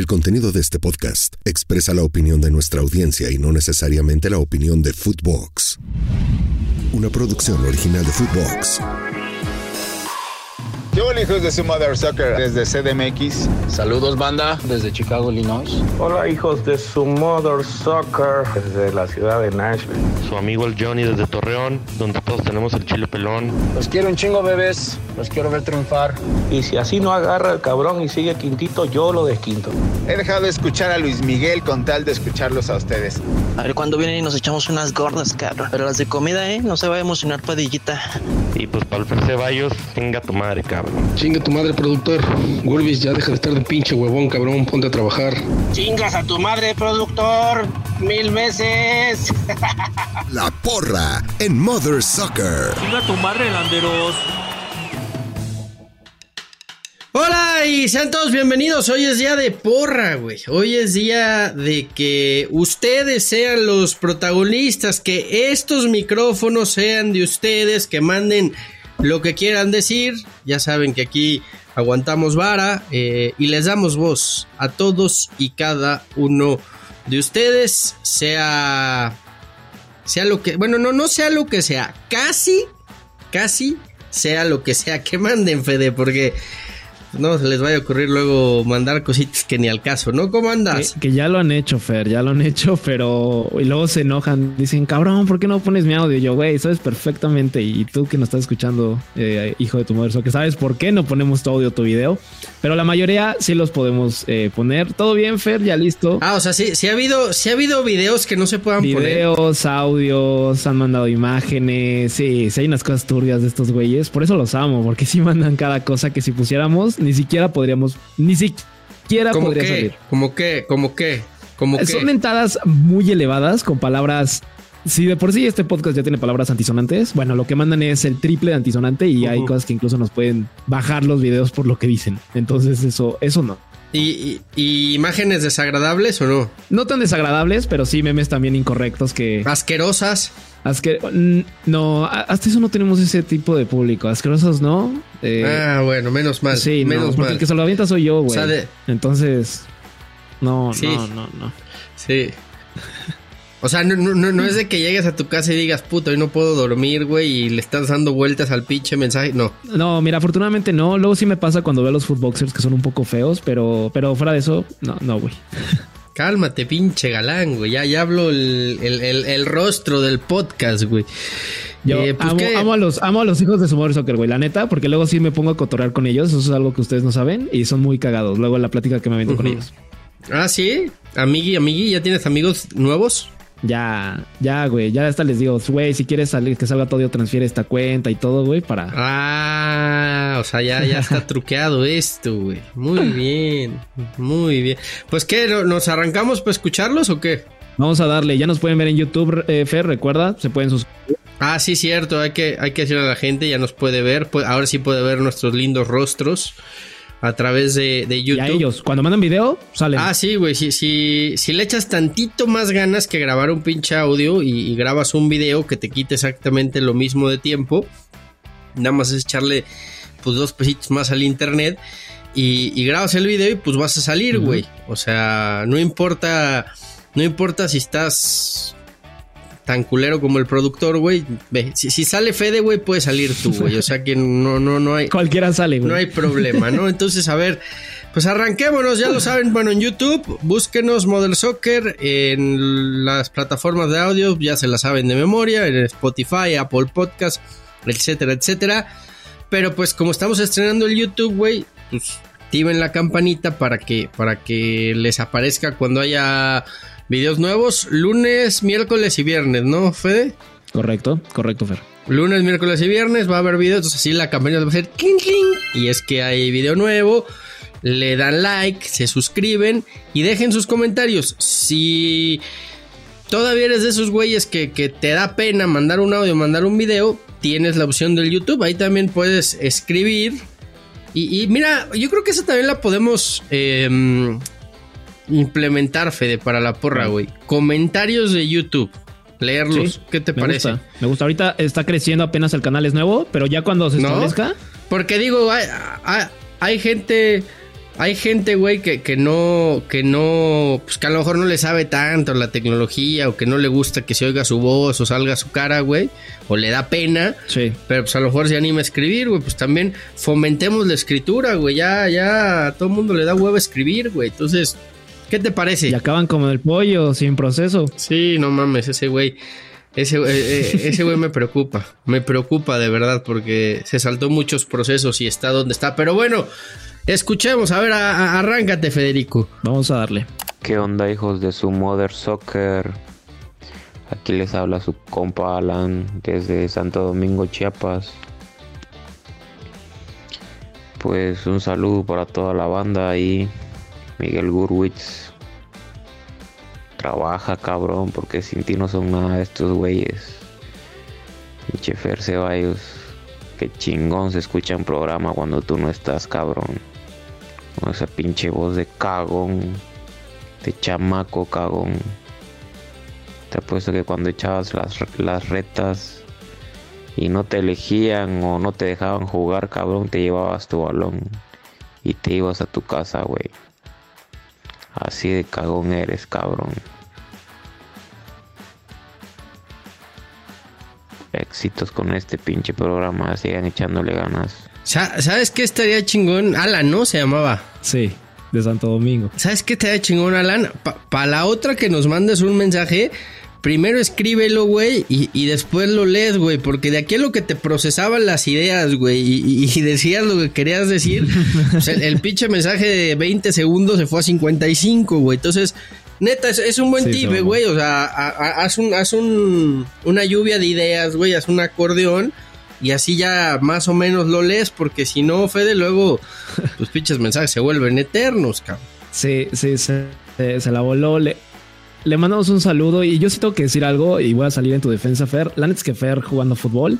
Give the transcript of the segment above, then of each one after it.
El contenido de este podcast expresa la opinión de nuestra audiencia y no necesariamente la opinión de Footbox. Una producción original de Footbox. Hola hijos de su Mother Soccer desde CDMX. Saludos banda desde Chicago, Illinois. Hola hijos de su Mother Soccer desde la ciudad de Nashville. Su amigo el Johnny desde Torreón, donde todos tenemos el chile pelón. Los quiero un chingo bebés, los quiero ver triunfar. Y si así no agarra el cabrón y sigue quintito, yo lo desquinto. He dejado de escuchar a Luis Miguel con tal de escucharlos a ustedes. A ver cuando vienen y nos echamos unas gordas, cabrón. Pero las de comida, ¿eh? No se va a emocionar, padillita. Y pues para el Ceballos, tenga tu madre, cabrón. Chinga tu madre, productor. Wolvis, ya deja de estar de pinche huevón, cabrón. Ponte a trabajar. Chingas a tu madre, productor. Mil veces. La porra en Mother Soccer. Chinga tu madre, Landeros. Hola y sean todos bienvenidos. Hoy es día de porra, güey. Hoy es día de que ustedes sean los protagonistas, que estos micrófonos sean de ustedes, que manden lo que quieran decir. Ya saben que aquí aguantamos vara eh, y les damos voz a todos y cada uno de ustedes, sea sea lo que, bueno, no no sea lo que sea, casi casi sea lo que sea que manden Fede, porque no se les vaya a ocurrir luego mandar cositas que ni al caso, ¿no? ¿Cómo andas? Que, que, ya lo han hecho, Fer, ya lo han hecho, pero y luego se enojan, dicen, cabrón, ¿por qué no pones mi audio? Y yo, güey, sabes perfectamente, y tú que nos estás escuchando, eh, hijo de tu madre, que sabes por qué no ponemos tu audio, tu video, pero la mayoría sí los podemos eh, poner. Todo bien, Fer, ya listo. Ah, o sea, sí, sí ha habido, sí ha habido videos que no se puedan videos, poner. Videos, audios, han mandado imágenes, sí, sí hay unas cosas turbias de estos güeyes, por eso los amo, porque sí mandan cada cosa que si pusiéramos ni siquiera podríamos, ni siquiera ¿Cómo podría qué? salir. ¿Cómo qué? ¿Cómo qué? ¿Cómo qué? Son mentadas muy elevadas con palabras. Si de por sí este podcast ya tiene palabras antisonantes, bueno, lo que mandan es el triple de antisonante y uh -huh. hay cosas que incluso nos pueden bajar los videos por lo que dicen. Entonces, eso, eso no. ¿Y, y, y imágenes desagradables o no? No tan desagradables, pero sí memes también incorrectos que. Asquerosas. Asque no, hasta eso no tenemos ese tipo de público. Asquerosos no. Eh, ah, bueno, menos mal. Sí, menos no, porque mal. el que se lo avienta soy yo, güey. De... Entonces, no, sí. no, no, no. Sí. O sea, no, no, no, es de que llegues a tu casa y digas, puto, hoy no puedo dormir, güey, y le estás dando vueltas al pinche mensaje. No. No, mira, afortunadamente no. Luego sí me pasa cuando veo a los footboxers que son un poco feos, pero, pero fuera de eso, no, no, güey. Cálmate, pinche galán, güey. Ya, ya hablo el, el, el, el rostro del podcast, güey. Yo eh, pues amo, amo, a los, amo a los hijos de Summer Soccer, güey, la neta, porque luego sí me pongo a cotorrear con ellos. Eso es algo que ustedes no saben y son muy cagados. Luego la plática que me avento uh -huh. con ellos. Ah, sí. Amigui, amigui, ¿ya tienes amigos nuevos? Ya, ya, güey, ya hasta les digo, güey, si quieres salir, que salga todo, transfiere esta cuenta y todo, güey, para. Ah, o sea, ya, ya está truqueado esto, güey. Muy bien, muy bien. Pues, ¿qué? ¿Nos arrancamos para escucharlos o qué? Vamos a darle, ya nos pueden ver en YouTube, eh, Fer, recuerda, se pueden suscribir. Ah, sí, cierto, hay que, hay que decirle a la gente, ya nos puede ver, pues, ahora sí puede ver nuestros lindos rostros a través de, de YouTube. Y a ellos, cuando mandan video, salen. Ah, sí, güey. Si, si, si le echas tantito más ganas que grabar un pinche audio y, y, grabas un video que te quite exactamente lo mismo de tiempo, nada más es echarle pues dos pesitos más al internet y, y grabas el video y pues vas a salir, uh -huh. güey. O sea, no importa, no importa si estás tan culero como el productor, güey. Ve, si, si, sale Fede, güey, puede salir tú, güey. O sea que no, no, no hay. Cualquiera sale, güey. No hay problema, ¿no? Entonces, a ver. Pues arranquémonos, ya lo saben, bueno, en YouTube, búsquenos Model Soccer, en las plataformas de audio, ya se la saben de memoria, en Spotify, Apple Podcast, etcétera, etcétera. Pero pues como estamos estrenando el YouTube, güey, pues activen la campanita para que, para que les aparezca cuando haya videos nuevos, lunes, miércoles y viernes, ¿no, Fede? Correcto, correcto, Fer. Lunes, miércoles y viernes va a haber videos, entonces así la campanita va a ser clink, clink, y es que hay video nuevo. Le dan like, se suscriben y dejen sus comentarios. Si todavía eres de esos güeyes que, que te da pena mandar un audio, mandar un video, tienes la opción del YouTube. Ahí también puedes escribir. Y, y mira, yo creo que esa también la podemos eh, implementar, Fede, para la porra, güey. Comentarios de YouTube. Leerlos. Sí, ¿Qué te me parece? Gusta. Me gusta. Ahorita está creciendo apenas el canal es nuevo, pero ya cuando se establezca. ¿No? Porque digo, hay, hay, hay gente hay gente, güey, que, que no, que no, pues que a lo mejor no le sabe tanto la tecnología o que no le gusta que se oiga su voz o salga su cara, güey, o le da pena. Sí. Pero pues a lo mejor se anima a escribir, güey, pues también fomentemos la escritura, güey, ya, ya a todo el mundo le da huevo a escribir, güey. Entonces, ¿qué te parece? Y acaban como el pollo, sin proceso. Sí, no mames, ese güey. Ese, eh, eh, ese güey me preocupa, me preocupa de verdad porque se saltó muchos procesos y está donde está. Pero bueno, Escuchemos, a ver, arráncate, Federico. Vamos a darle. ¿Qué onda, hijos de su Mother Soccer? Aquí les habla su compa Alan desde Santo Domingo, Chiapas. Pues un saludo para toda la banda ahí. Miguel Gurwitz. Trabaja, cabrón, porque sin ti no son nada estos güeyes. Chefer Ceballos. Qué chingón se escucha un programa cuando tú no estás, cabrón. Con esa pinche voz de cagón, de chamaco cagón. Te apuesto que cuando echabas las, las retas y no te elegían o no te dejaban jugar, cabrón, te llevabas tu balón y te ibas a tu casa, güey. Así de cagón eres, cabrón. Éxitos con este pinche programa, sigan echándole ganas. ¿Sabes qué estaría chingón? Alan, ¿no? Se llamaba. Sí, de Santo Domingo. ¿Sabes qué estaría chingón, Alan? Para la otra que nos mandes un mensaje, primero escríbelo, güey, y, después lo lees, güey, porque de aquí a lo que te procesaban las ideas, güey, y, decías lo que querías decir, pues el, pinche mensaje de 20 segundos se fue a 55, güey. Entonces, neta, es, un buen tip, güey, o sea, haz, un, haz un, una lluvia de ideas, güey, haz un acordeón y así ya más o menos lo lees, porque si no, Fede, luego tus pinches mensajes se vuelven eternos, cabrón. Sí, sí, se, se, la voló. Le, le mandamos un saludo y yo sí tengo que decir algo y voy a salir en tu defensa, Fer. La neta que Fer jugando fútbol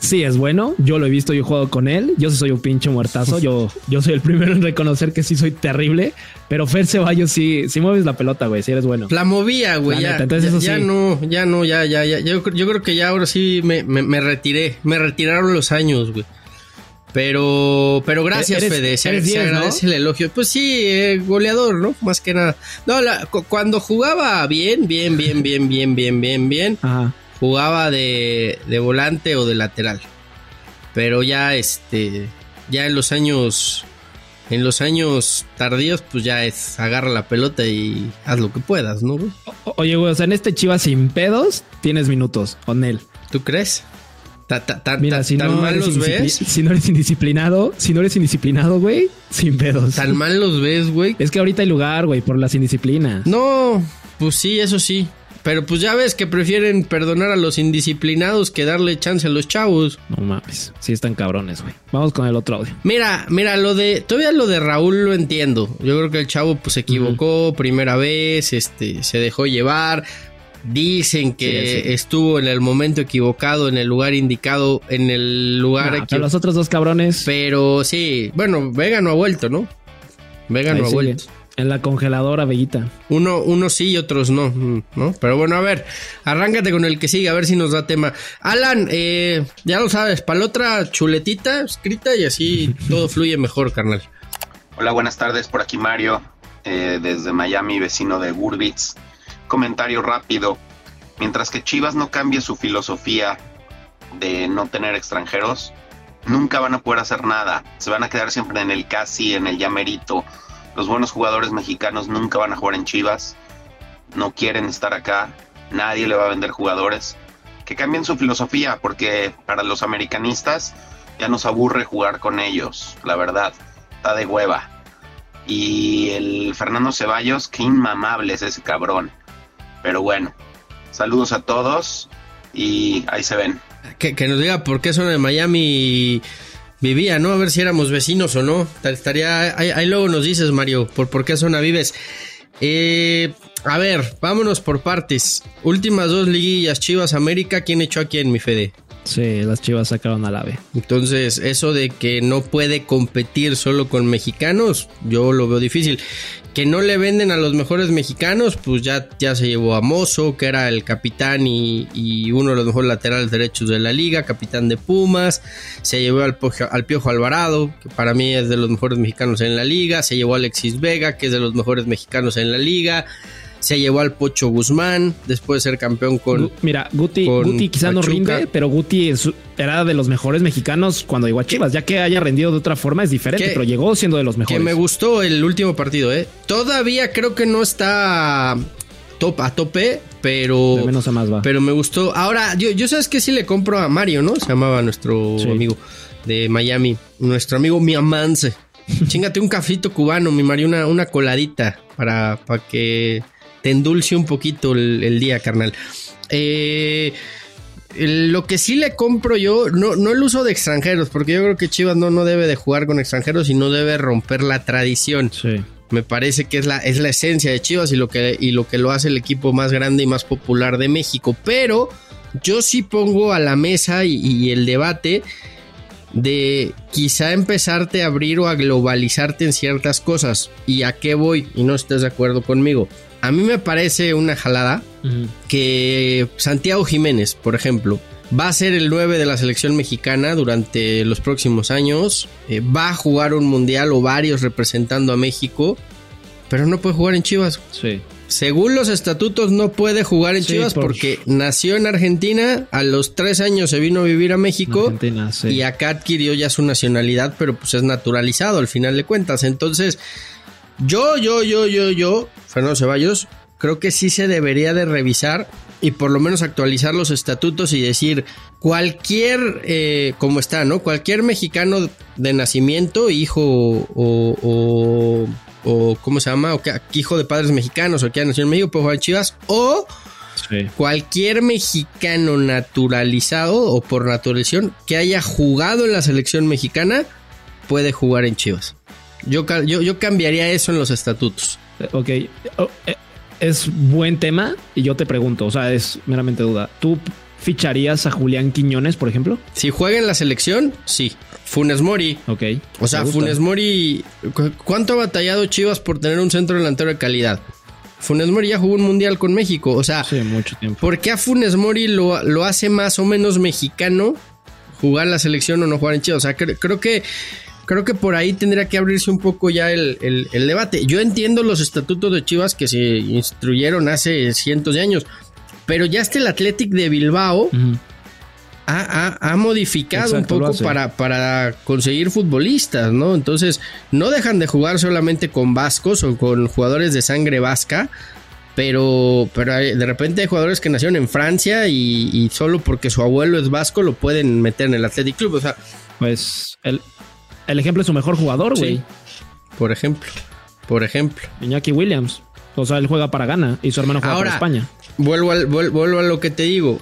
sí es bueno. Yo lo he visto, yo he jugado con él. Yo soy un pinche muertazo. Yo, yo soy el primero en reconocer que sí soy terrible. Pero Fer Ceballos sí, sí mueves la pelota, güey. Sí eres bueno. La movía, güey. Ya, ya, no, ya no, ya, ya, ya. Yo, yo creo que ya ahora sí me, me, retiré. Me retiraron los años, güey. Pero, pero gracias, Fede. Se, agradece el elogio. Pues sí, eh, goleador, ¿no? Más que nada. No, cuando jugaba bien, bien, bien, bien, bien, bien, bien, bien. Ajá jugaba de, de volante o de lateral. Pero ya este ya en los años en los años tardíos, pues ya es agarra la pelota y haz lo que puedas, ¿no? oye, güey, o sea, en este Chivas sin pedos tienes minutos con él. ¿Tú crees? Mira, si no mal los ves. Si no eres indisciplinado, si no eres indisciplinado, güey, sin pedos. Tan mal los ves, güey. Es que ahorita hay lugar, güey, por las indisciplinas. No, pues sí, eso sí. Pero pues ya ves que prefieren perdonar a los indisciplinados que darle chance a los chavos. No mames, sí están cabrones, güey. Vamos con el otro audio. Mira, mira, lo de. Todavía lo de Raúl lo entiendo. Yo creo que el chavo pues se equivocó primera vez, este, se dejó llevar. Dicen que estuvo en el momento equivocado, en el lugar indicado, en el lugar equivocado. los otros dos cabrones. Pero sí, bueno, Vega no ha vuelto, ¿no? Vega no ha vuelto. En la congeladora, Bellita. Uno, uno sí y otros no, ¿no? Pero bueno, a ver, arráncate con el que sigue, a ver si nos da tema. Alan, eh, ya lo sabes, para la otra chuletita escrita y así todo fluye mejor, carnal. Hola, buenas tardes, por aquí Mario, eh, desde Miami, vecino de Gurbitz. Comentario rápido. Mientras que Chivas no cambie su filosofía de no tener extranjeros, nunca van a poder hacer nada. Se van a quedar siempre en el casi, en el llamerito los buenos jugadores mexicanos nunca van a jugar en Chivas, no quieren estar acá, nadie le va a vender jugadores. Que cambien su filosofía, porque para los americanistas ya nos aburre jugar con ellos, la verdad, está de hueva. Y el Fernando Ceballos, qué inmamable es ese cabrón. Pero bueno, saludos a todos y ahí se ven. Que, nos diga por qué son de Miami vivía, ¿no? A ver si éramos vecinos o no. Estaría. Ahí, luego nos dices, Mario, por, por qué zona vives. Eh, a ver, vámonos por partes. Últimas dos liguillas, Chivas América, ¿quién echó a quién, mi Fede? Sí, las Chivas sacaron al AVE. Entonces, eso de que no puede competir solo con mexicanos, yo lo veo difícil. Que no le venden a los mejores mexicanos, pues ya, ya se llevó a Mozo, que era el capitán y, y uno de los mejores laterales derechos de la liga, capitán de Pumas. Se llevó al, al Piojo Alvarado, que para mí es de los mejores mexicanos en la liga. Se llevó a Alexis Vega, que es de los mejores mexicanos en la liga. Se llevó al Pocho Guzmán, después de ser campeón con... Mira, Guti, Guti quizá no rinde, pero Guti era de los mejores mexicanos cuando llegó a Chivas. Ya que haya rendido de otra forma es diferente, pero llegó siendo de los Que mejores. me gustó el último partido, ¿eh? Todavía creo que no está top, a tope, pero... De menos a más va. Pero me gustó. Ahora, yo, yo sabes que sí le compro a Mario, ¿no? Se llamaba nuestro Sí. amigo de Miami. Nuestro amigo Miamance. Chingate un cafito cubano, mi Mario, una, una coladita para, para que te endulce un poquito el, el día, carnal. Eh, lo que sí le compro yo, no, no el uso de extranjeros, porque yo creo que Chivas no, no debe de jugar con extranjeros y no debe romper la tradición. Sí. Me parece que es la, es la esencia de Chivas y lo, que, y lo que lo hace el equipo más grande y más popular de México. Pero yo sí pongo a la mesa y, y el debate de quizá empezarte a abrir o a globalizarte en ciertas cosas. ¿Y a qué voy? Y no estés de acuerdo conmigo. A mí me parece una jalada que Santiago Jiménez, por ejemplo, va a ser el 9 de la selección mexicana durante los próximos años, eh, va a jugar un mundial o varios representando a México, pero no puede jugar en Chivas. Sí. Según los estatutos no puede jugar en Sí, Chivas por- porque nació en Argentina, a los tres años se vino a vivir a México sí. y acá adquirió ya su nacionalidad, pero pues es naturalizado al final de cuentas. Entonces, yo, yo, yo, yo, yo, Fernando Ceballos, creo que sí se debería de revisar y por lo menos actualizar los estatutos y decir cualquier, eh, como está, ¿no? Cualquier mexicano de nacimiento, hijo o, o, o ¿cómo se llama? O que, hijo de padres mexicanos o que haya nacido en México puede jugar en Chivas o Sí. cualquier mexicano naturalizado o por naturalización que haya jugado en la selección mexicana puede jugar en Chivas. Yo, yo, yo cambiaría eso en los estatutos. Eh, Ok. Oh, eh, es buen tema y yo te pregunto, o sea, es meramente duda. ¿Tú ficharías a Julián Quiñones, por ejemplo? Si juega en la selección, sí. Funes Mori. Ok. O sea. Funes Mori. ¿cu- ¿Cuánto ha batallado Chivas por tener un centro delantero de calidad? Funes Mori ya jugó un mundial con México. O sea, Sí, mucho tiempo. ¿por qué a Funes Mori lo, lo hace más o menos mexicano jugar la selección o no jugar en Chivas? O sea, cre- creo que. Creo que por ahí tendría que abrirse un poco ya el, el- el debate. Yo entiendo los estatutos de Chivas que se instruyeron hace cientos de años, pero ya está el Athletic de Bilbao ha, ha- ha modificado Exacto, un poco para, para conseguir futbolistas, ¿no? Entonces, no dejan de jugar solamente con vascos o con jugadores de sangre vasca, pero, pero de repente hay jugadores que nacieron en Francia y, y solo porque su abuelo es vasco lo pueden meter en el Athletic Club, o sea, Pues el, el ejemplo es su mejor jugador, güey. sí, por ejemplo, por ejemplo. Iñaki Williams. O sea, él juega para Ghana y su hermano juega Ahora, para España. Vuelvo, al- vuel- vuelvo a lo que te digo.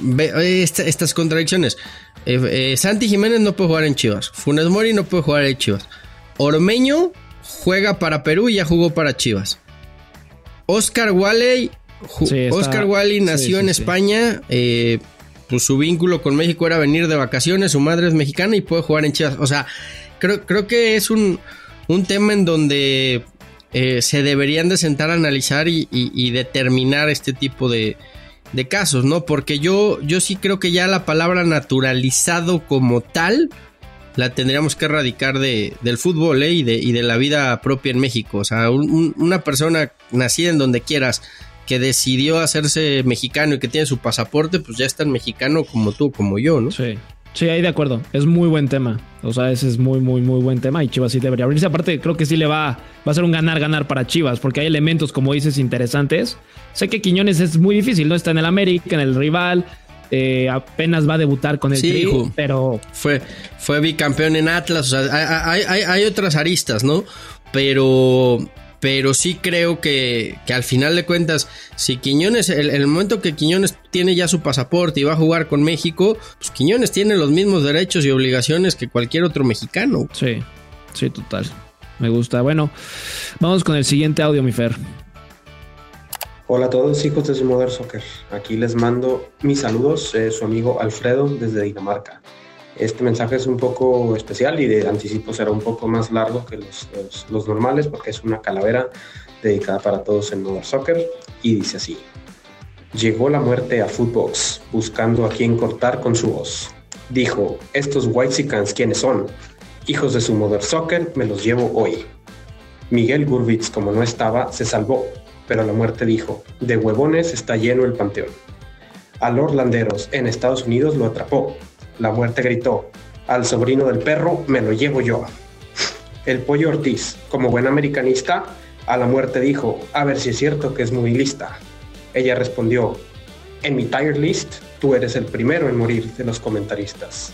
Ve- esta- estas contradicciones. Eh, eh, Santi Jiménez no puede jugar en Chivas. Funes Mori no puede jugar en Chivas. Ormeño juega para Perú y ya jugó para Chivas. Oscar Wally, ju- Sí, está- Oscar Wally nació sí, en. España. eh, pues su vínculo con México era venir de vacaciones. Su madre es mexicana y puede jugar en Chivas. O sea, creo, creo que es un, un tema en donde eh, se deberían de sentar a analizar y, y- determinar este tipo de, de casos, ¿no? Porque yo, yo sí creo que ya la palabra naturalizado como tal la tendríamos que erradicar de, del fútbol ¿eh? y, de, y de la vida propia en México. O sea, un- un- una persona nacida en donde quieras que decidió hacerse mexicano y que tiene su pasaporte, pues ya es tan mexicano como tú, como yo, ¿no? Sí. Sí, ahí de acuerdo. Es muy buen tema. O sea, ese es muy, muy, muy buen tema. Y Chivas sí debería abrirse. Aparte, creo que sí le va, va a ser un ganar-ganar para Chivas. Porque hay elementos, como dices, interesantes. Sé que Quiñones es muy difícil, ¿no? Está en el América, en el rival. eh, apenas va a debutar con el Sí, Tri, hijo. pero Fue, fue bicampeón en Atlas, o sea, hay, hay- hay otras aristas, ¿no? Pero, pero sí creo que, que al final de cuentas, si Quiñones, el, el momento que Quiñones tiene ya su pasaporte y va a jugar con México, pues Quiñones tiene los mismos derechos y obligaciones que cualquier otro mexicano. sí, sí, total. Me gusta. Bueno, vamos con el siguiente audio, mi Fer. Hola a todos hijos de su Mother Soccer. Aquí les mando mis saludos, eh, su amigo Alfredo desde Dinamarca. Este mensaje es un poco especial y de anticipo será un poco más largo que los, los, los normales porque es una calavera dedicada para todos en Mother Soccer y dice así. Llegó la muerte a Footbox buscando a quien cortar con su voz. Dijo, estos Whitesicans quiénes son? Hijos de su Mother Soccer me los llevo hoy. Miguel Gurbitz, como no estaba, se salvó, pero la muerte dijo, de huevones está lleno el panteón. A Lord Landeros en Estados Unidos lo atrapó. La muerte gritó, al sobrino del perro me lo llevo yo. El pollo Ortiz, como buen americanista, a la muerte dijo, a ver si es cierto que es muy lista. Ella respondió, en mi tire list, tú eres el primero en morir de los comentaristas.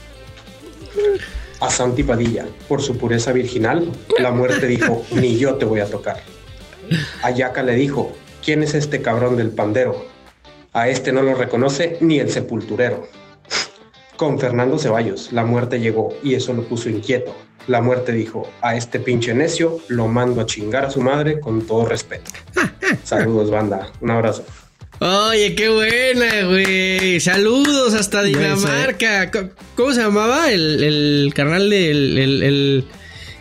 A Santi Padilla, por su pureza virginal, la muerte dijo, ni yo te voy a tocar. A Yaka le dijo, ¿quién es este cabrón del pandero? A este no lo reconoce ni el sepulturero. Con Fernando Ceballos, la muerte llegó y eso lo puso inquieto. La muerte dijo, a este pinche necio lo mando a chingar a su madre con todo respeto. Saludos, banda. Un abrazo. Oye, qué buena, güey. Saludos hasta Dinamarca. ¿Cómo se llamaba el, el carnal del el, el,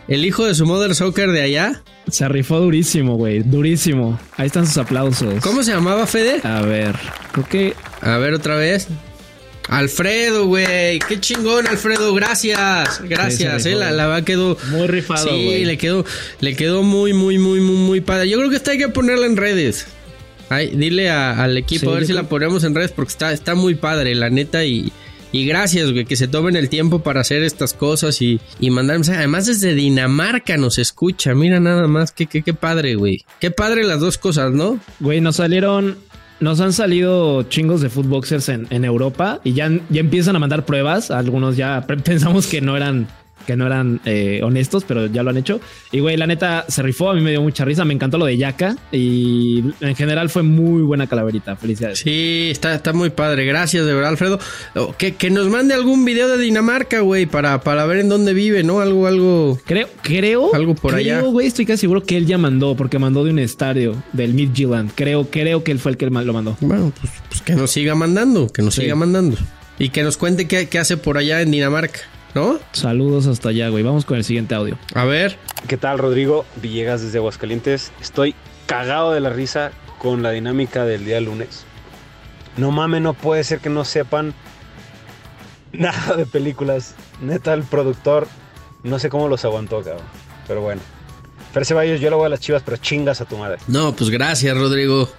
el, hijo de su Mother Soccer de allá? Se rifó durísimo, güey. Durísimo. Ahí están sus aplausos. ¿Cómo se llamaba, Fede? A ver, creo que. A ver, otra vez. Alfredo, güey. Qué chingón, Alfredo. Gracias. Gracias, sí, eh. La, la quedó. Muy rifado, Sí, le quedó, le quedó muy, muy, muy, muy, muy padre. Yo creo que esta hay que ponerla en redes. Ay, dile a, al equipo Sí, a ver si creo- la ponemos en redes porque está, está muy padre, la neta. Y, y gracias, güey, que se tomen el tiempo para hacer estas cosas y, y mandar mensajes. Además, desde Dinamarca nos escucha. Mira nada más, qué, qué, qué padre, güey. Qué padre las dos cosas, ¿no? Güey, nos salieron. Nos han salido chingos de footboxers en, en Europa y ya, ya empiezan a mandar pruebas. Algunos ya pensamos que no eran que no eran eh, honestos, pero ya lo han hecho. Y güey, la neta se rifó, a mí me dio mucha risa, me encantó lo de Yaka y en general fue muy buena calaverita. Felicidades. Sí, está, está muy padre. Gracias, de verdad, Alfredo. Oh, Que, que nos mande algún video de Dinamarca, güey, para, para ver en dónde vive, ¿no? Algo, algo. Creo, creo. Algo por allá. Creo, güey, estoy casi seguro que él ya mandó, porque mandó de un estadio del Midtjylland. Creo, creo que él fue el que lo mandó. Bueno, pues, pues que nos siga mandando, que nos Sí. siga mandando. Y que nos cuente qué, qué hace por allá en Dinamarca, ¿no? Saludos hasta allá, güey. Vamos con el siguiente audio. A ver. ¿Qué tal, Rodrigo? Villegas desde Aguascalientes. Estoy cagado de la risa con la dinámica del día lunes. No mames, no puede ser que no sepan nada de películas. Neta, el productor, no sé cómo los aguantó, cabrón. Pero bueno. Fer Ceballos, yo le voy a las chivas, pero chingas a tu madre. No, pues gracias, Rodrigo.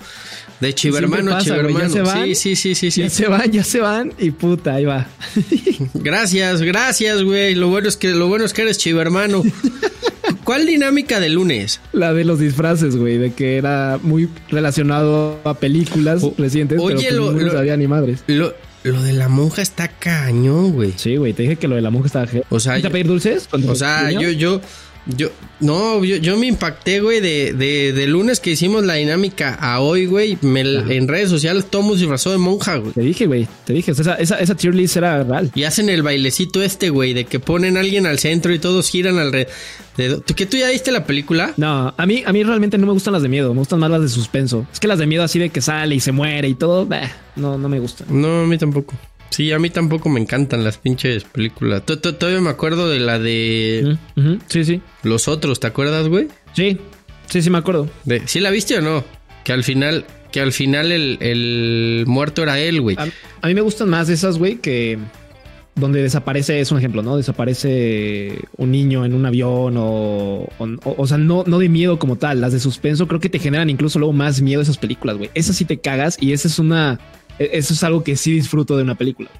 De Chivermano, güey, Chivermano. ya se van. Sí, sí, sí, sí, sí. Ya se van, ya se van y puta, ahí va. Gracias, gracias, güey. Lo bueno es que lo bueno es que eres chivermano. ¿Cuál dinámica de lunes? La de los disfraces, güey, de que era muy relacionado a películas recientes, oye, pero lo- lo- sabía ni madres. Lo, lo de la monja está cañón, güey. Sí, güey, te dije que lo de la monja estaba... O sea, ¿Fuiste a pedir dulces? O sea, niño? yo, yo, yo, no, yo, yo me impacté, güey, de, de, de lunes que hicimos la dinámica a hoy, güey. Me- en redes sociales todo mundo se disfrazó de monja, güey. Te dije, güey, te dije, o sea, esa, esa, esa tier list era real. Y hacen el bailecito este, güey, de que ponen a alguien al centro y todos giran alrededor. ¿Tú, ¿Que tú ya viste la película? No, a mí, a mí realmente no me gustan las de miedo, me gustan más las de suspenso. Es que las de miedo así de que sale y se muere y todo, bah, no, no me gustan. No, a mí tampoco. Sí, a mí tampoco me encantan las pinches películas. T- t- Todavía me acuerdo de la de Sí, sí. Los Otros, ¿te acuerdas, güey? Sí, sí, sí me acuerdo. De- ¿Sí la viste o no? Que al final, que al final el, el muerto era él, güey. A, a mí me gustan más esas, güey, que donde desaparece, es un ejemplo, ¿no? Desaparece un niño en un avión o, o, o- o sea, no, no de miedo como tal. Las de suspenso creo que te generan incluso luego más miedo esas películas, güey. Esas sí te cagas y esa es una... e- Eso es algo que sí disfruto de una película.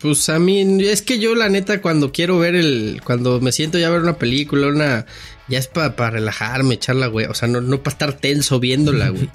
Pues a mí, es que yo la neta cuando quiero ver el, cuando me siento ya a ver una película, una, ya es para relajarme, echarla, güey. O sea, no, no para estar tenso viéndola, güey.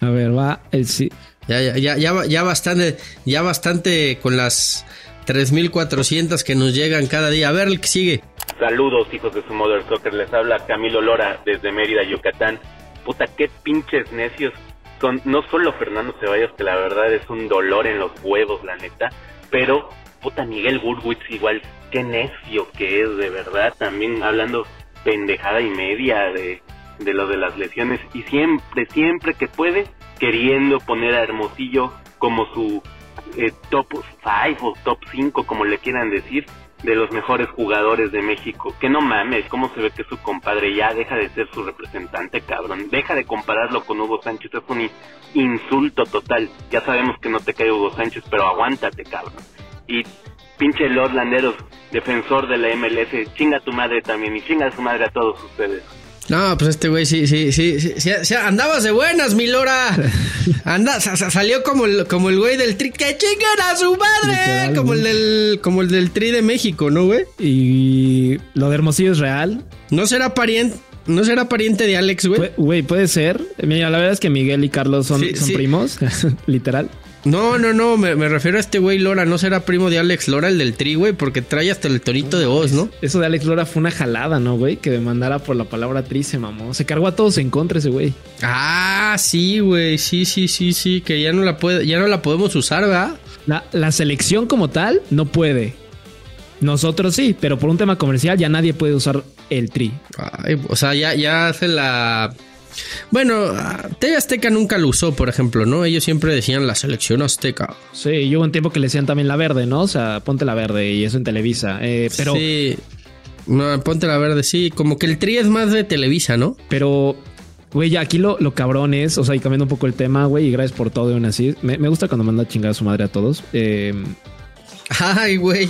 A ver, va el sí. Ya, ya, ya, ya, ya bastante, ya bastante con las 3400 que nos llegan cada día. A ver el que sigue. Saludos, hijos de su Mother Soccer. Les habla Camilo Lora desde Mérida, Yucatán. Puta, qué pinches necios son. No solo Fernando Ceballos, que la verdad es un dolor en los huevos, la neta. Pero, puta, Miguel Burwitz igual. Qué necio que es, de verdad. También hablando pendejada y media de, de lo de las lesiones. Y siempre, siempre que puede, queriendo poner a Hermosillo como su eh, top 5 o top 5, como le quieran decir, de los mejores jugadores de México. Que no mames, cómo se ve que su compadre ya deja de ser su representante, cabrón. Deja de compararlo con Hugo Sánchez, es un insulto total. Ya sabemos que no te cae Hugo Sánchez, pero aguántate, cabrón. Y pinche Lord Landeros, defensor de la MLS, chinga tu madre también y chinga su madre a todos ustedes. No, pues este güey sí, sí, sí, sí, andabas de buenas, mi Lora. Anda, sa- sa- salió como el, como el güey del tri, que chinguen a su madre, como el del, como el del tri de México, ¿no, güey? Y lo de Hermosillo es real. ¿No será pariente, no será pariente de Alex, güey? Güey, puede ser. Mira, la verdad es que Miguel y Carlos son, primos, literal. No, no, no, me, me refiero a este güey Lora, no será primo de Alex Lora, el del tri, güey, porque trae hasta el tonito de voz, ¿no? Eso de Alex Lora fue una jalada, ¿no, güey? Que demandara por la palabra tri se mamó. Se cargó a todos en contra ese güey. Ah, sí, güey, sí, sí, sí, sí, que ya no la puede, ya no la podemos usar, ¿verdad? La, la selección como tal no puede. Nosotros sí, pero por un tema comercial ya nadie puede usar el tri. Ay, o sea, ya, ya hace la. Bueno, TV Azteca nunca lo usó, por ejemplo, ¿no? Ellos siempre decían la selección azteca. Sí, y hubo un tiempo que le decían también la verde, ¿no? O sea, ponte la verde y eso en Televisa. Eh, pero, Sí. No, ponte la verde, sí. Como que el tri es más de Televisa, ¿no? pero, güey, ya aquí lo, lo cabrón es, o sea, y cambiando un poco el tema, güey, y gracias por todo y aún así. Me, me gusta cuando manda a chingar a su madre a todos. Eh, Ay, güey.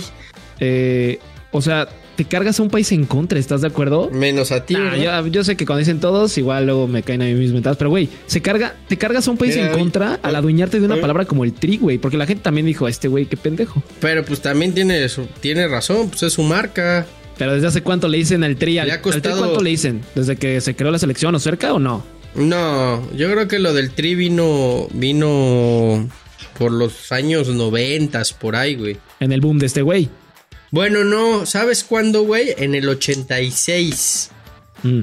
eh, o sea, te cargas a un país en contra, ¿estás de acuerdo? Menos a ti, Nah, yo, yo sé que cuando dicen todos, igual luego me caen a mí mis mentadas, pero güey, se carga, te cargas a un país Mira, en contra al adueñarte de una palabra como el tri, güey, porque la gente también dijo, este güey, qué pendejo. Pero pues también tiene, su- tiene razón, pues es su marca. Pero desde hace cuánto le dicen al tri, al, Le ha al tri cuánto le dicen, desde que se creó la selección o cerca o no. No, yo creo que lo del tri vino, vino por los años noventas, por ahí, güey. En el boom de este güey. Bueno, no, ¿sabes cuándo, güey? En el 86. Mm.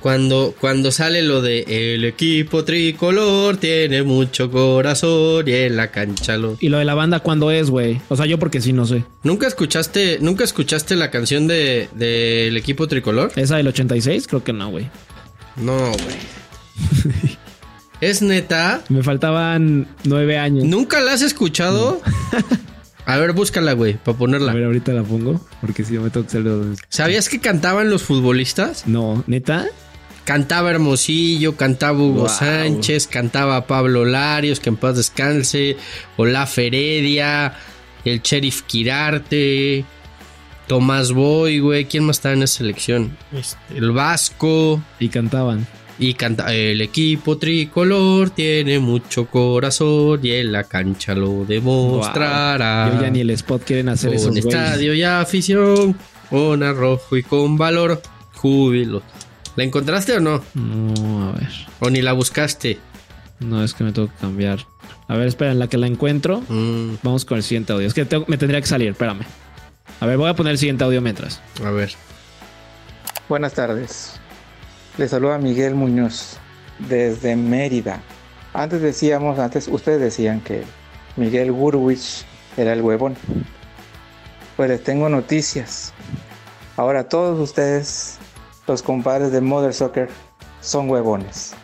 Cuando, cuando sale lo de el equipo tricolor tiene mucho corazón y en la cancha lo... Y lo de la banda, ¿cuándo es, güey? O sea, yo porque sí, no sé. ¿Nunca escuchaste, nunca escuchaste la canción de del equipo tricolor? ¿Esa del 86? Creo que no, güey. No, güey. ¿Es neta? Me faltaban nueve años. ¿Nunca la has escuchado? A ver, búscala, güey, para A ponerla. ver, ahorita la pongo, porque si no me tengo que hacer los- ¿Sabías que cantaban los futbolistas? No, ¿neta? Cantaba Hermosillo, cantaba Hugo Wow. Sánchez, cantaba Pablo Larios, que en paz descanse, Olaf Heredia, el Sheriff Quirarte, Tomás Boy, güey, ¿quién más estaba en esa selección? Este, el Vasco. Y cantaban. Y canta, el equipo tricolor tiene mucho corazón y en la cancha lo demostrará. Yo ya ni el spot quieren hacer con esos güeyes. estadio y afición, con arrojo y con valor, júbilo. ¿La encontraste o no? No, a ver. ¿O ni la buscaste? No, es que me tengo que cambiar. A ver, espera, en la que la encuentro, Mm, vamos con el siguiente audio. Es que tengo- me tendría que salir, espérame. A ver, voy a poner el siguiente audio mientras. a ver. Buenas tardes. Les saluda Miguel Muñoz desde Mérida. Antes decíamos, antes ustedes decían que Miguel Gurwich era el huevón. Pues les tengo noticias. Ahora todos ustedes, los compadres de Mother Soccer, son huevones.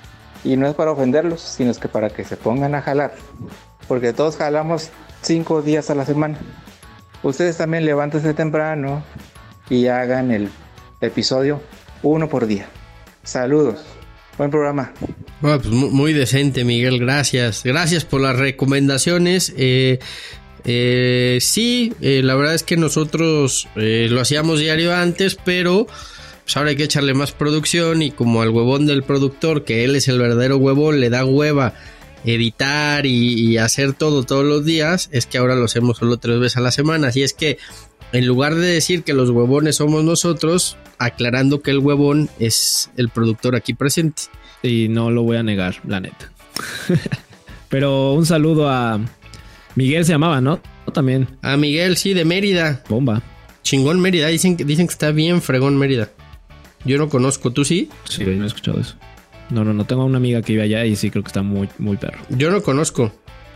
Y no es para ofenderlos, sino es que para que se pongan a jalar. Porque todos jalamos cinco días a la semana. Ustedes también levántense temprano y hagan el episodio uno por día. Saludos. Buen programa. Bueno, pues mu- muy decente, Miguel, gracias. Gracias por las recomendaciones. Eh, eh, sí, eh, la verdad es que nosotros eh, lo hacíamos diario antes, pero pues ahora hay que echarle más producción y como al huevón del productor, que él es el verdadero huevón, le da hueva editar y, y hacer todo todos los días, es que ahora lo hacemos solo tres veces a la semana. Así es que en lugar de decir que los huevones somos nosotros, aclarando que el huevón es el productor aquí presente. Y no lo voy a negar, la neta. Pero un saludo a Miguel se llamaba, ¿no? También. A Miguel, sí, de Mérida. Bomba. Chingón Mérida. Dicen, que- dicen que está bien fregón Mérida. Yo no conozco, ¿tú sí? Sí, no he escuchado eso. No, no, no. Tengo una amiga que vive allá y sí creo que está muy, muy perro. Yo no conozco.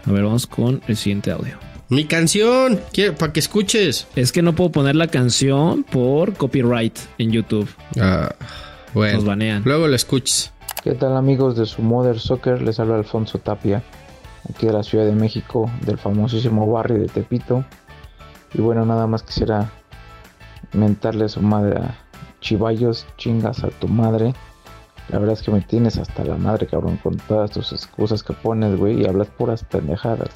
A ver, vamos con el siguiente audio. Mi canción, para que escuches. Es que no puedo poner la canción por copyright en YouTube. Ah, bueno. Nos banean. Luego la escuches. ¿Qué tal amigos de su Mother Soccer? Les habla Alfonso Tapia, aquí de la Ciudad de México, del famosísimo barrio de Tepito. Y bueno, nada más quisiera mentarle a su madre a Chivallos, chingas a tu madre. La verdad es que me tienes hasta la madre, cabrón, con todas tus excusas que pones, güey, y hablas puras pendejadas.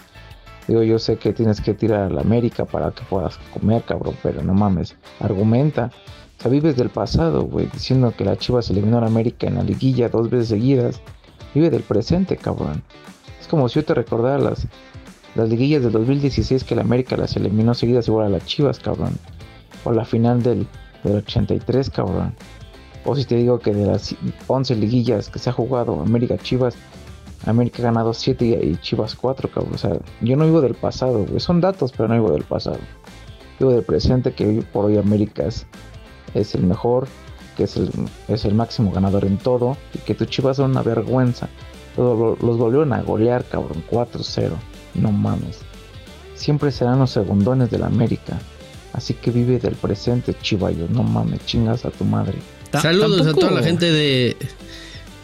Digo, yo sé que tienes que tirar a la América para que puedas comer, cabrón, pero no mames, argumenta. O sea, vives del pasado, güey, diciendo que la Chivas eliminó a la América en la liguilla dos veces seguidas. Vive del presente, cabrón. Es como si yo te recordara las, las liguillas del 2016 que la América las eliminó seguidas igual a las Chivas, cabrón. O la final del, del 83, cabrón. O si te digo que de las 11 liguillas que se ha jugado América Chivas, América ha ganado 7 y Chivas 4, cabrón. O sea, yo no vivo del pasado, güey. Son datos, pero no vivo del pasado. Vivo del presente que por hoy América es, es el mejor, que es el, es el máximo ganador en todo. Y que tu Chivas son una vergüenza. Los, los volvieron a golear, cabrón. 4-0. No mames. Siempre serán los segundones de la América. Así que vive del presente, chivallos. No mames, chingas a tu madre. Saludos a toda la gente de,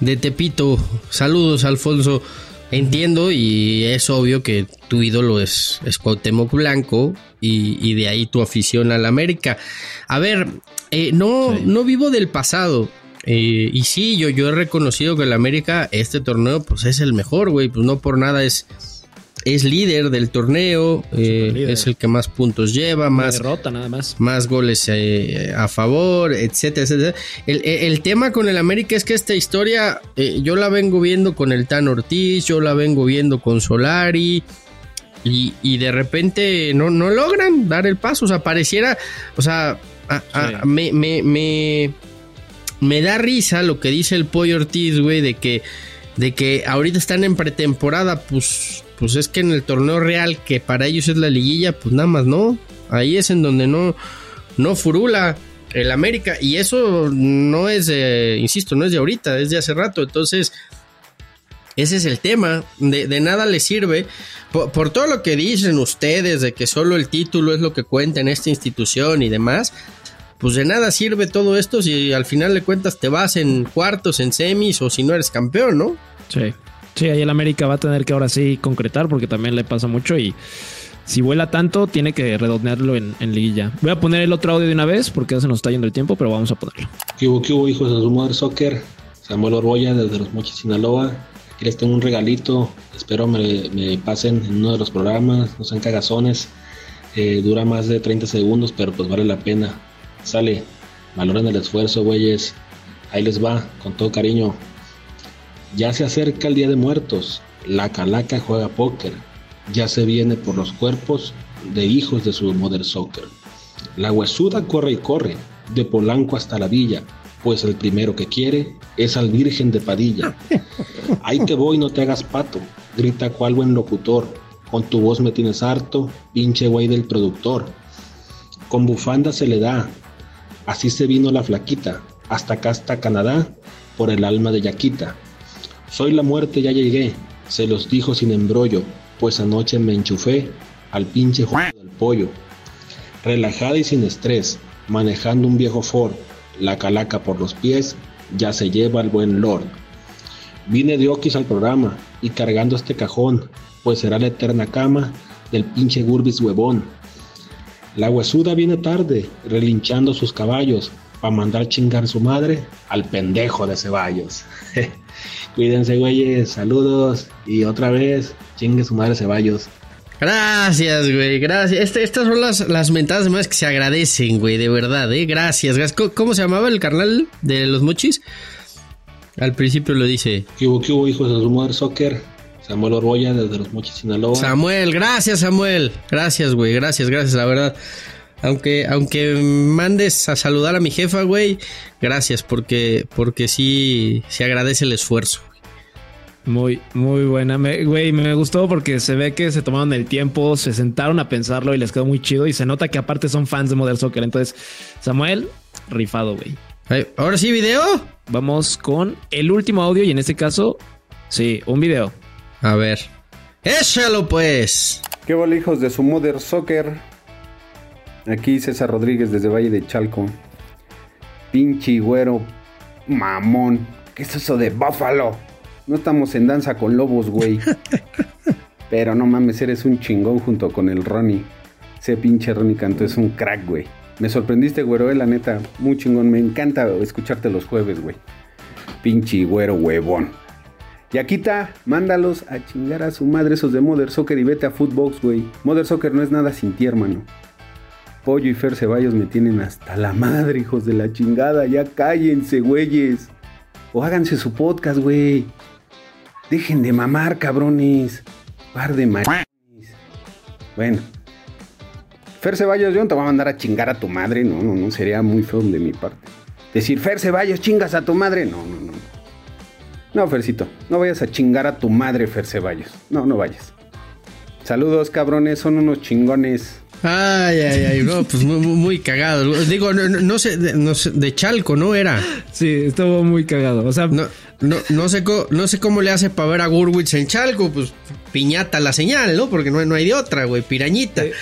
de Tepito. Saludos, Alfonso. Entiendo y es obvio que tu ídolo es, es Cuauhtémoc Blanco y, y de ahí tu afición al América. A ver, eh, no, no vivo del pasado. Eh, y sí, yo, yo he reconocido que el América, este torneo, pues es el mejor, güey. Pues no por nada es, es líder del torneo, eh, es el que más puntos lleva, Una más, derrota nada más. más goles eh, a favor, etcétera, etcétera. El, el tema con el América es que esta historia eh, yo la vengo viendo con el Tan Ortiz, yo la vengo viendo con Solari. Y, y de repente no, no logran dar el paso. O sea, pareciera. O sea, a- a- me, me, me, me da risa lo que dice el Pollo Ortiz, güey, de que, de que ahorita están en pretemporada. Pues, pues es que en el torneo real, que para ellos es la liguilla, pues nada más no. Ahí es en donde no, no furula el América. Y eso no es, de, insisto, no es de ahorita, es de hace rato. Entonces, ese es el tema. De, nada le sirve. Por, por todo lo que dicen ustedes, de que solo el título es lo que cuenta en esta institución y demás. Pues de nada sirve todo esto si al final de cuentas te vas en cuartos, en semis o si no eres campeón, ¿no? Sí. Sí, ahí el América va a tener que ahora sí concretar porque también le pasa mucho y si vuela tanto tiene que redondearlo en, en liguilla. Voy a poner el otro audio de una vez porque ya se nos está yendo el tiempo, pero vamos a ponerlo. ¿Qué hubo, qué hubo, hijos de su Mother Soccer? Samuel Orboya desde Los Mochis, Sinaloa. Aquí les tengo un regalito. Espero me, me pasen en uno de los programas. No sean cagazones. Eh, dura más de 30 segundos, pero pues vale la pena. Sale. Valoren el esfuerzo, güeyes. Ahí les va, con todo cariño. Ya se acerca el Día de Muertos. La Calaca juega póker. Ya se viene por los cuerpos de hijos de su Mother Soccer. La huesuda corre y corre, de Polanco hasta la villa, pues el primero que quiere es al Virgen de Padilla. Ahí te voy, no te hagas pato, grita cual buen locutor. Con tu voz me tienes harto, pinche güey del productor. Con bufanda se le da, así se vino la flaquita, hasta acá hasta Canadá, por el alma de Yaquita. Soy la muerte, ya llegué, se los dijo sin embrollo, pues anoche me enchufé al pinche juego del pollo. Relajada y sin estrés, manejando un viejo Ford, la calaca por los pies, ya se lleva el buen Lord. Vine de Oquis al programa y cargando este cajón, pues será la eterna cama del pinche Gurbis huevón. La huesuda viene tarde, relinchando sus caballos, pa' mandar chingar su madre al pendejo de Ceballos. Cuídense, güeyes, saludos y otra vez, chingue su madre Ceballos. Gracias, güey, gracias. Este- estas son las, las mentadas más que se agradecen, güey, de verdad, ¿eh? Gracias. ¿Cómo, cómo se llamaba el carnal de los mochis? Al principio lo dice. ¿Qué hubo, qué hubo, hijos de su Mother Soccer? Samuel Orboya desde los Mochis, Sinaloa. Samuel, gracias, Samuel. Gracias, güey, gracias, gracias, la verdad. Aunque, aunque mandes a saludar a mi jefa, güey, gracias, porque, porque sí, se agradece el esfuerzo. Muy, muy buena. Me- Güey, me gustó porque se ve que se tomaron el tiempo, se sentaron a pensarlo y les quedó muy chido. Y se nota que aparte son fans de Modern Soccer. Entonces, Samuel, rifado, güey. Ahora sí, video. Vamos con el último audio y en este caso, sí, un video. A ver. Échalo pues. ¿Qué bola hijos de su Mother Soccer? Aquí César Rodríguez desde Valle de Chalco. Pinche güero mamón. ¿Qué es eso de Buffalo? No estamos en danza con lobos, güey. Pero no mames, eres un chingón junto con el Ronnie. Ese pinche Ronnie Canto es un crack, güey. Me sorprendiste, güero, eh, la neta. Muy chingón. Me encanta escucharte los jueves, güey. Pinche güero huevón. Yaquita, mándalos a chingar a su madre esos de Mother Soccer y vete a Footbox, güey. Mother Soccer no es nada sin ti, hermano. Pollo y Fer Ceballos me tienen hasta la madre, hijos de la chingada. Ya cállense, güeyes. O háganse su podcast, güey. Dejen de mamar, cabrones. Par de mar... Bueno. Fer Ceballos, yo no te voy a mandar a chingar a tu madre. No, no, no. Sería muy feo de mi parte. Decir, Fer Ceballos, chingas a tu madre. No, no, no. No, Fercito. No vayas a chingar a tu madre, Fer Ceballos. No, no vayas. Saludos, cabrones. Son unos chingones. Ay, ay, ay, no, pues muy, muy cagado. Digo, no, no, no, sé, de, no, sé, de Chalco, ¿no? Era. Sí, estuvo muy cagado. O sea, no, no, no, sé, cómo, no sé cómo le hace para ver a Gurwitz en Chalco, pues piñata la señal, ¿no? Porque no, no hay de otra, güey, pirañita. Eh,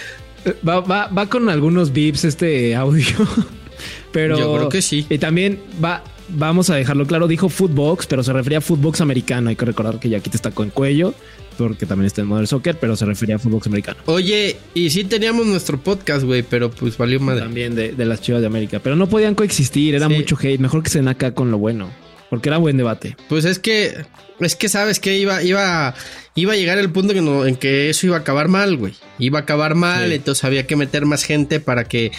va, va, va con algunos bips este audio. Pero. Yo creo que sí. Y también va. Vamos a dejarlo claro, dijo Footbox, pero se refería a Footbox americano. Hay que recordar que ya aquí te está con cuello porque también está en Modern Soccer, pero se refería a fútbol americano. Oye, y sí teníamos nuestro podcast, güey, pero pues valió madre. También de, de, las chivas de América, pero no podían coexistir, era sí. mucho hate. Mejor que se acá con lo bueno, porque era buen debate. Pues es que, es que sabes que iba, iba, iba a llegar el punto que no, en que eso iba a acabar mal, güey. Iba a acabar mal, sí. entonces había que meter más gente para que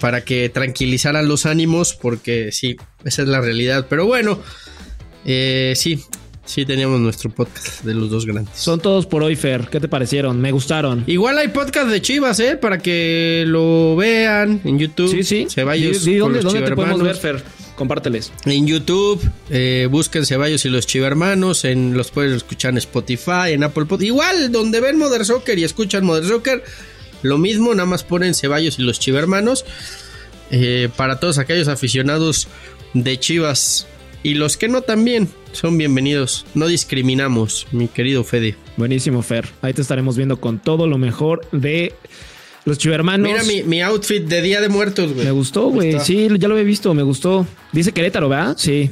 para que tranquilizaran los ánimos, porque sí, esa es la realidad. Pero bueno, eh, sí, Sí, teníamos nuestro podcast de los dos grandes. Son todos por hoy, Fer. ¿Qué te parecieron? Me gustaron. Igual hay podcast de Chivas, ¿eh? Para que lo vean en YouTube. Sí, sí. Ceballos. Sí, ¿dónde, ¿dónde te podemos ver, Fer? Compárteles. En YouTube, eh, busquen Ceballos y los Chivermanos. En, los pueden escuchar en Spotify, en Apple Podcast. Igual, donde ven Mother Soccer y escuchan Mother Soccer, lo mismo, nada más ponen Ceballos y los Chivermanos. Eh, para todos aquellos aficionados de Chivas y los que no también son bienvenidos. No discriminamos, mi querido Fede. Buenísimo, Fer. Ahí te estaremos viendo con todo lo mejor de los chivermanos. Mira mi, mi outfit de Día de Muertos, güey. Me gustó, güey. Sí, ya lo había visto, me gustó. Dice Querétaro, ¿verdad? Sí.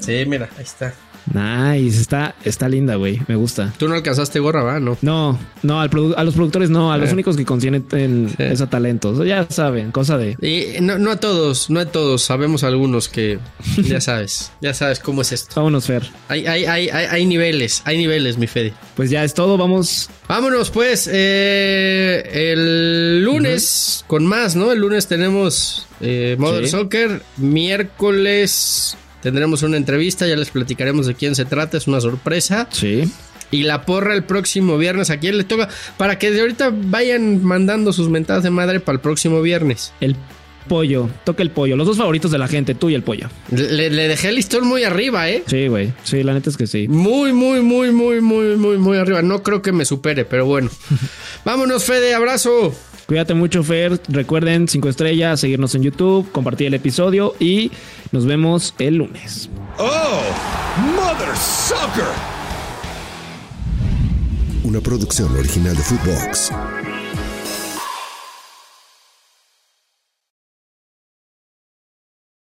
Sí, mira, ahí está. Nice, está, está linda, güey. Me gusta. Tú no alcanzaste gorra, ¿va? No. No, no, al a los productores no, a los eh. únicos que consiguen sí. ese talento. Ya saben, cosa de. Y no, no a todos, no a todos. Sabemos algunos que ya sabes, ya sabes cómo es esto. Vámonos, Fer. Hay, hay, hay, hay, hay niveles, hay niveles, mi Fede. Pues ya es todo, vamos. Vámonos, pues. Eh, el lunes uh -huh. con más, ¿no? El lunes tenemos eh, Mother sí. Soccer. Miércoles Tendremos una entrevista, ya les platicaremos de quién se trata, es una sorpresa. Sí. Y la porra el próximo viernes. ¿A quién le toca? Para que de ahorita vayan mandando sus mentadas de madre para el próximo viernes. El pollo, toca el pollo. Los dos favoritos de la gente, tú y el pollo. Le, le dejé el listón muy arriba, ¿eh? Sí, güey. Sí, la neta es que sí. Muy, muy, muy, muy, muy, muy, muy arriba. No creo que me supere, pero bueno. Vámonos, Fede, abrazo. Cuídate mucho, Fer. Recuerden, 5 estrellas, seguirnos en YouTube, compartir el episodio y nos vemos el lunes. ¡Oh! ¡Mother Soccer! Una producción original de Footbox.